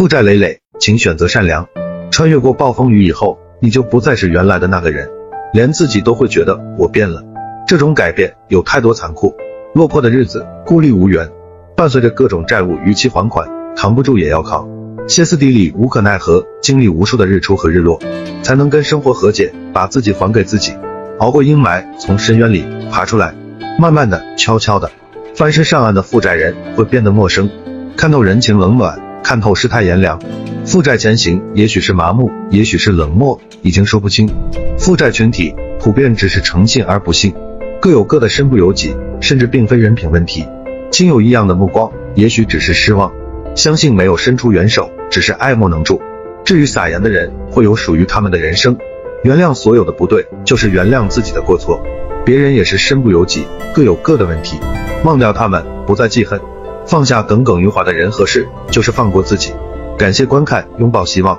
负债累累，请选择善良。穿越过暴风雨以后，你就不再是原来的那个人，连自己都会觉得我变了。这种改变有太多残酷，落魄的日子，孤立无援，伴随着各种债务逾期还款，扛不住也要扛。歇斯底里，无可奈何，经历无数的日出和日落，才能跟生活和解，把自己还给自己，熬过阴霾，从深渊里爬出来。慢慢的，悄悄的，翻身上岸的负债人会变得陌生，看透人情冷暖，看透世态炎凉。负债前行，也许是麻木，也许是冷漠，已经说不清。负债群体普遍只是诚信而不信，各有各的身不由己，甚至并非人品问题。亲友异样的目光，也许只是失望。相信没有伸出援手，只是爱莫能助。至于撒盐的人，会有属于他们的人生。原谅所有的不对，就是原谅自己的过错。别人也是身不由己，各有各的问题。忘掉他们，不再记恨，放下耿耿于怀的人和事，就是放过自己。感谢观看，拥抱希望。